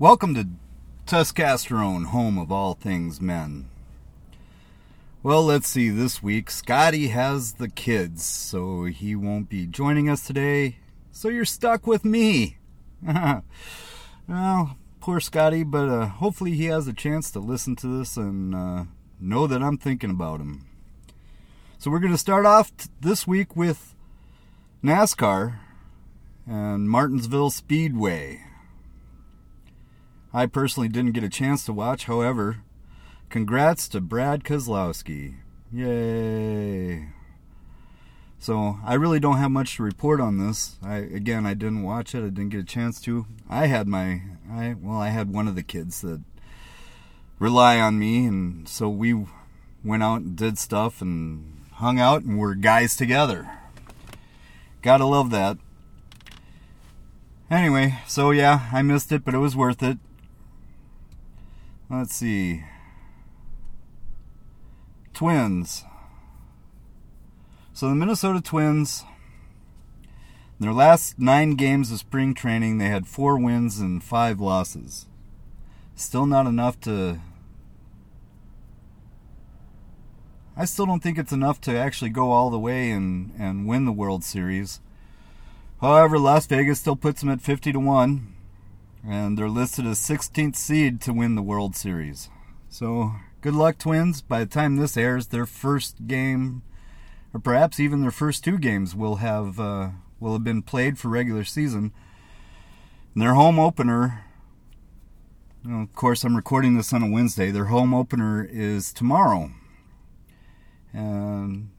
Welcome to Tuscasterone, home of all things men. Well, let's see. This week, Scotty has the kids, so he won't be joining us today. So you're stuck with me. well, poor Scotty, but uh, hopefully he has a chance to listen to this and uh, know that I'm thinking about him. So we're going to start off t- this week with NASCAR and Martinsville Speedway. I personally didn't get a chance to watch, however, congrats to Brad Keselowski. Yay! So I really don't have much to report on this. I again I didn't watch it, I didn't get a chance to. I had my I well I had one of the kids that rely on me and so we went out and did stuff and hung out and were guys together. Gotta love that. Anyway, so yeah, I missed it, but it was worth it. Let's see. Twins. So the Minnesota Twins, their last nine games of spring training, they had four wins and five losses. Still not enough to. I still don't think it's enough to actually go all the way and, and win the World Series. However, Las Vegas still puts them at 50 to 1 and they're listed as 16th seed to win the World Series. So, good luck, Twins. By the time this airs, their first game, or perhaps even their first two games, will have uh, will have been played for regular season. And their home opener, of course, I'm recording this on a Wednesday. Their home opener is tomorrow, and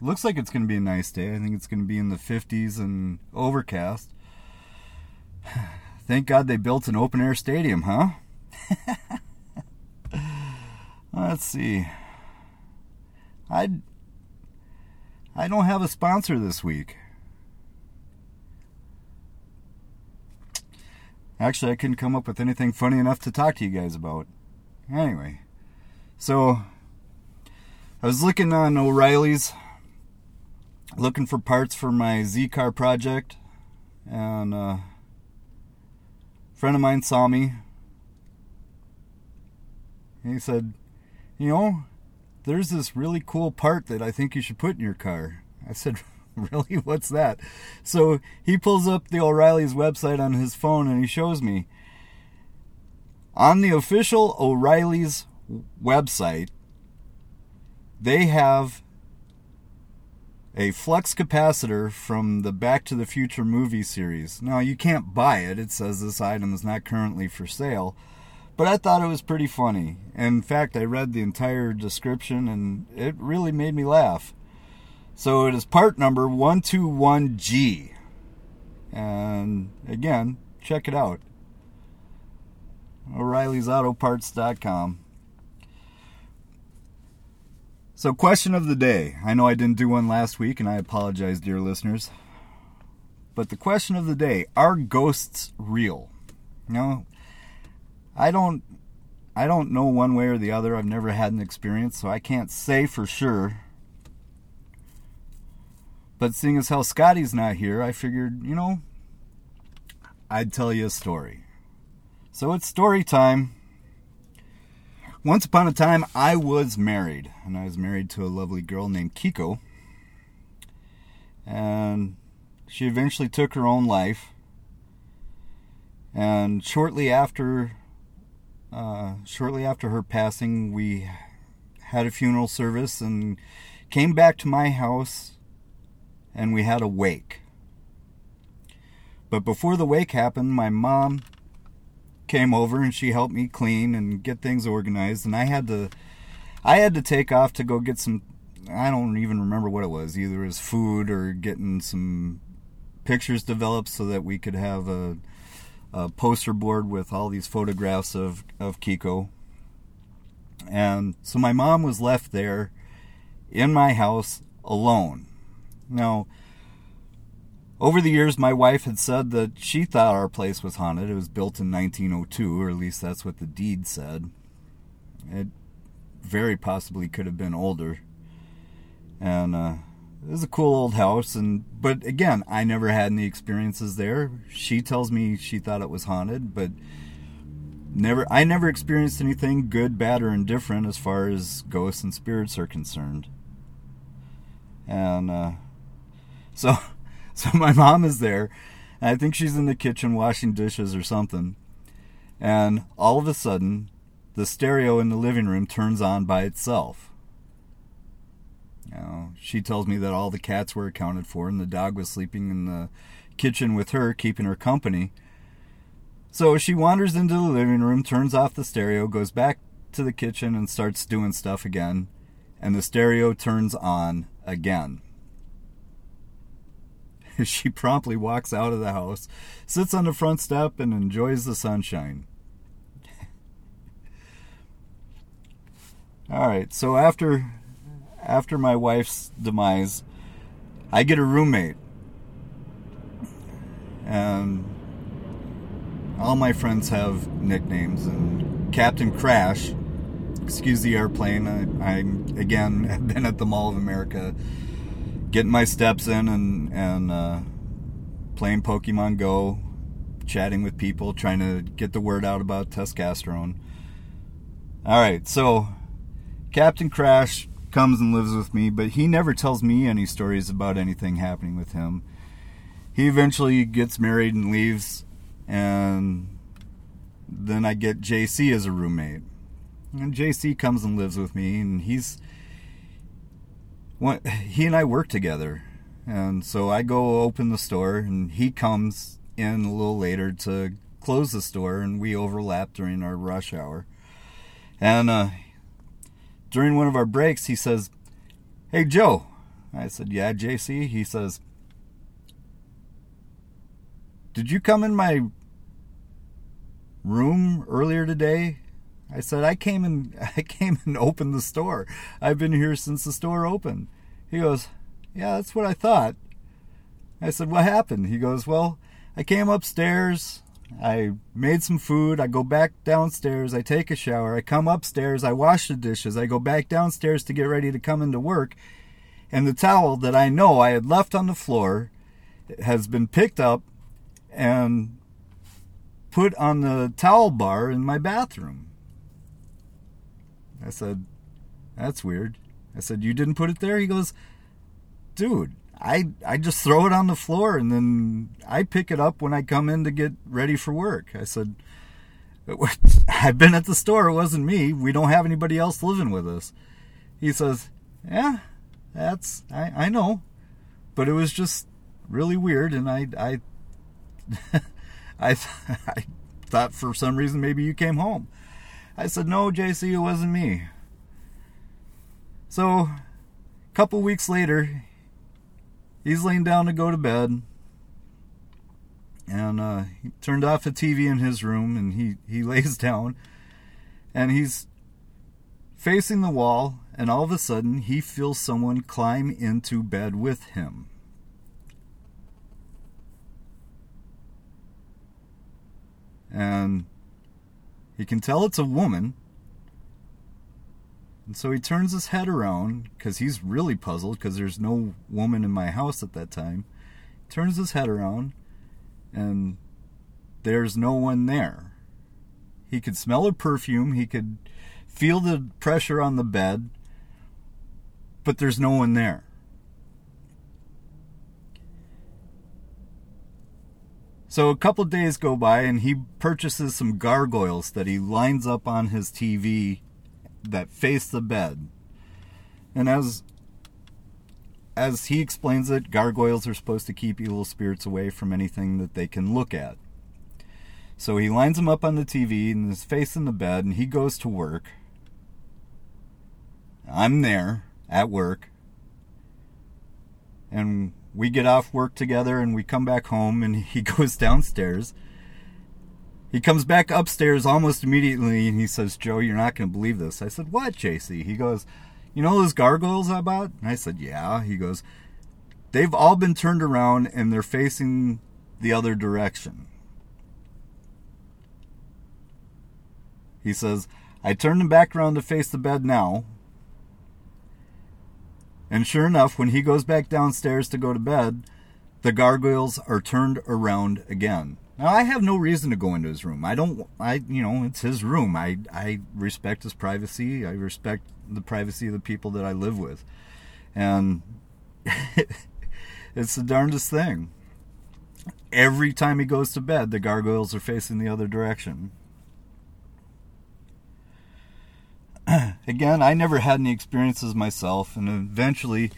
looks like it's going to be a nice day. I think it's going to be in the 50s and overcast. Thank God they built an open air stadium, huh? Let's see. I I don't have a sponsor this week. Actually, I couldn't come up with anything funny enough to talk to you guys about. Anyway, so I was looking on O'Reilly's, looking for parts for my Z car project, and uh, friend of mine saw me. he said, You know, there's this really cool part that I think you should put in your car. I said, Really? What's that? So he pulls up the O'Reilly's website on his phone and he shows me. On the official O'Reilly's website, they have a flux capacitor from the Back to the Future movie series. Now, you can't buy it, it says this item is not currently for sale, but I thought it was pretty funny. In fact, I read the entire description and it really made me laugh. So it is part number 121G. And again, check it out. O'Reilly'sAutoParts.com. So, question of the day. I know I didn't do one last week, and I apologize, dear listeners. But the question of the day are ghosts real? No, I don't. I don't know one way or the other. I've never had an experience, so I can't say for sure. But seeing as how Scotty's not here, I figured, you know, I'd tell you a story. So it's story time. Once upon a time, I was married, and I was married to a lovely girl named Kiko. And she eventually took her own life. And shortly after, uh, shortly after her passing, we had a funeral service and came back to my house, and we had a wake. But before the wake happened, my mom came over and she helped me clean and get things organized. And I had to I had to take off to go get some I don't even remember what it was either as food or getting some pictures developed so that we could have a, a poster board with all these photographs of of Kiko. And so my mom was left there in my house alone. Now over the years, my wife had said that she thought our place was haunted. It was built in 1902, or at least that's what the deed said. It very possibly could have been older. And uh, it was a cool old house. And but again, I never had any experiences there. She tells me she thought it was haunted, but never I never experienced anything good, bad, or indifferent as far as ghosts and spirits are concerned. And uh, so, so my mom is there. And I think she's in the kitchen washing dishes or something. And all of a sudden, the stereo in the living room turns on by itself. You know, she tells me that all the cats were accounted for and the dog was sleeping in the kitchen with her, keeping her company. So she wanders into the living room, turns off the stereo, goes back to the kitchen, and starts doing stuff again. And the stereo turns on again. she promptly walks out of the house, sits on the front step, and enjoys the sunshine. All right, so after after my wife's demise, I get a roommate. And all my friends have nicknames and Captain Crash, excuse the airplane, I, again have been at the Mall of America getting my steps in and and uh, playing Pokemon Go, chatting with people, trying to get the word out about testosterone. All right, so Captain Crash comes and lives with me, but he never tells me any stories about anything happening with him. He eventually gets married and leaves, and then I get JC as a roommate. And JC comes and lives with me, and he's he and I work together, and so I go open the store, and he comes in a little later to close the store, and we overlap during our rush hour. And uh, during one of our breaks, he says, "Hey Joe," I said, "Yeah, JC." He says, "Did you come in my room earlier today?" I said, I came and I came and opened the store. I've been here since the store opened. He goes, Yeah, that's what I thought. I said, What happened? He goes, Well, I came upstairs, I made some food, I go back downstairs, I take a shower, I come upstairs, I wash the dishes, I go back downstairs to get ready to come into work, and the towel that I know I had left on the floor has been picked up and put on the towel bar in my bathroom. I said, That's weird. I said, You didn't put it there? He goes, Dude, I, I just throw it on the floor and then I pick it up when I come in to get ready for work. I said, I've been at the store. It wasn't me. We don't have anybody else living with us. He says, Yeah, that's, I, I know. But it was just really weird. And I, I, I, I thought for some reason maybe you came home. I said, No, JC, it wasn't me. So, a couple weeks later, he's laying down to go to bed. And uh, he turned off the TV in his room and he, he lays down. And he's facing the wall. And all of a sudden, he feels someone climb into bed with him. And he can tell it's a woman. And so he turns his head around because he's really puzzled because there's no woman in my house at that time. Turns his head around and there's no one there. He could smell a perfume, he could feel the pressure on the bed, but there's no one there. So a couple days go by and he purchases some gargoyles that he lines up on his TV that face the bed. And as as he explains it, gargoyles are supposed to keep evil spirits away from anything that they can look at. So he lines them up on the TV and is facing the bed and he goes to work. I'm there at work. And we get off work together and we come back home and he goes downstairs. He comes back upstairs almost immediately and he says, Joe, you're not going to believe this. I said, What, JC? He goes, You know those gargoyles I bought? And I said, Yeah. He goes, They've all been turned around and they're facing the other direction. He says, I turned them back around to face the bed now, and sure enough, when he goes back downstairs to go to bed, the gargoyles are turned around again. Now I have no reason to go into his room. I don't. I you know it's his room. I I respect his privacy. I respect the privacy of the people that I live with, and it's the darndest thing. Every time he goes to bed, the gargoyles are facing the other direction. Again, I never had any experiences myself, and eventually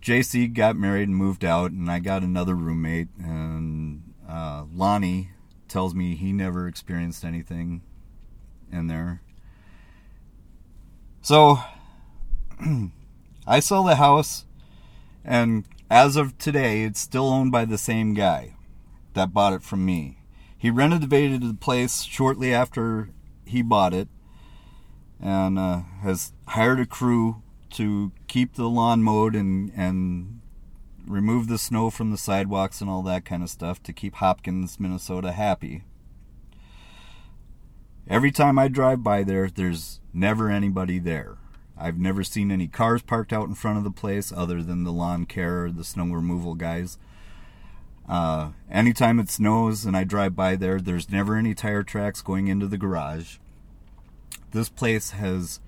JC got married and moved out, and I got another roommate, and uh, Lonnie tells me he never experienced anything in there. So I sell the house, and as of today, it's still owned by the same guy that bought it from me. He renovated the place shortly after he bought it and uh, has hired a crew to keep the lawn mowed and, and remove the snow from the sidewalks and all that kind of stuff to keep Hopkins, Minnesota happy. Every time I drive by there, there's never anybody there. I've never seen any cars parked out in front of the place other than the lawn care or the snow removal guys. Uh, anytime it snows and I drive by there, there's never any tire tracks going into the garage. This place has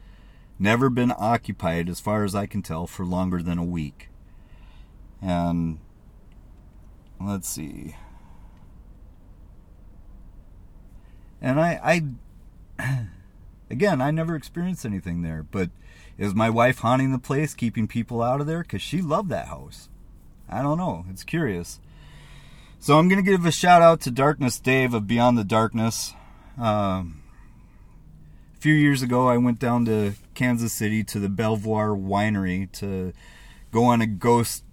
never been occupied, as far as I can tell, for longer than a week. And let's see. And I, I again, I never experienced anything there, but is my wife haunting the place, keeping people out of there? Because she loved that house. I don't know. It's curious. So I'm going to give a shout out to Darkness Dave of Beyond the Darkness. Um, few years ago, I went down to Kansas City to the Belvoir Winery to go on a ghost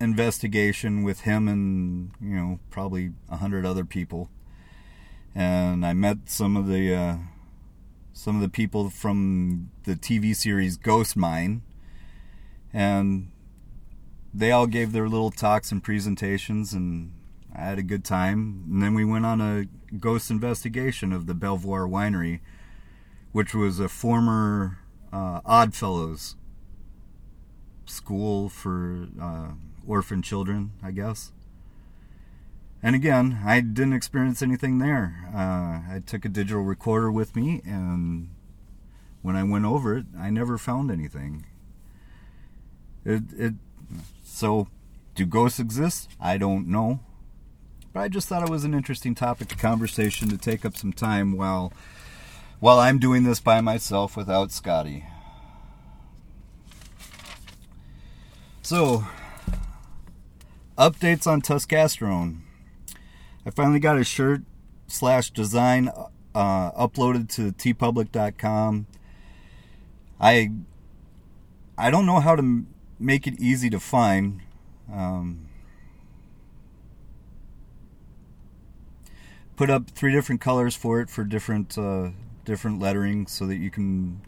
investigation with him and you know probably a hundred other people, and I met some of the uh, some of the people from the TV series Ghost Mine, and they all gave their little talks and presentations, and I had a good time. And then we went on a ghost investigation of the Belvoir Winery, which was a former uh, Oddfellows school for uh, orphan children, I guess. And again, I didn't experience anything there. Uh, I took a digital recorder with me, and when I went over it, I never found anything. It, it, so, do ghosts exist? I don't know. But I just thought it was an interesting topic of conversation to take up some time while while I'm doing this by myself without Scotty. So, updates on Tuscasterone. I finally got a shirt slash design uh, uploaded to teepublic.com. I I don't know how to make it easy to find. Um, put up three different colors for it for different uh, different lettering so that you can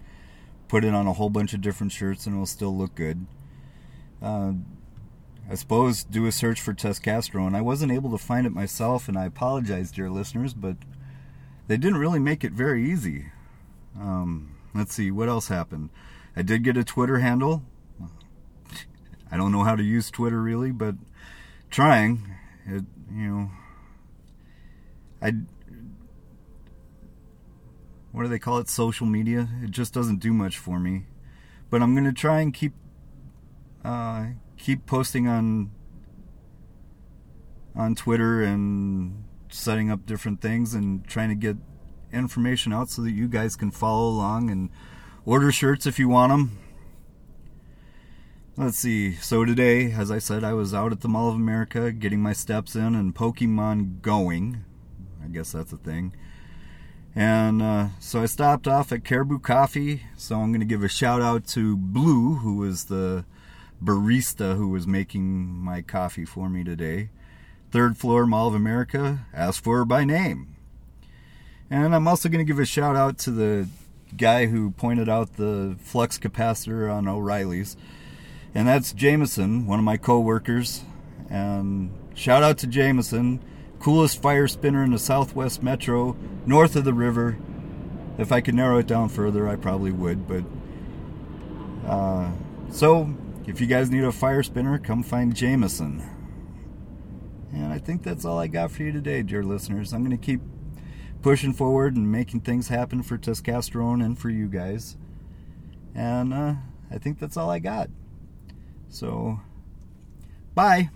put it on a whole bunch of different shirts and it'll still look good. Uh, I suppose do a search for Tuscasterone. I wasn't able to find it myself, and I apologize, dear listeners, but they didn't really make it very easy. Um, let's see, what else happened? I did get a Twitter handle. I don't know how to use Twitter really, but trying. It, you know, I. What do they call it? Social media. It just doesn't do much for me. But I'm going to try and keep uh, keep posting on on Twitter and setting up different things and trying to get information out so that you guys can follow along and order shirts if you want them. Let's see. So today, as I said, I was out at the Mall of America getting my steps in and Pokemon going. I guess that's a thing. And uh, so I stopped off at Caribou Coffee. So I'm going to give a shout out to Blue, who was the barista who was making my coffee for me today. Third floor Mall of America, ask for her by name. And I'm also going to give a shout out to the guy who pointed out the flux capacitor on O'Reilly's. And that's Jameson, one of my co-workers. And shout out to Jameson, coolest fire spinner in the Southwest Metro, north of the river. If I could narrow it down further, I probably would. But uh, so if you guys need a fire spinner, come find Jameson. And I think that's all I got for you today, dear listeners. I'm going to keep pushing forward and making things happen for testosterone and for you guys. And uh, I think that's all I got. So, bye.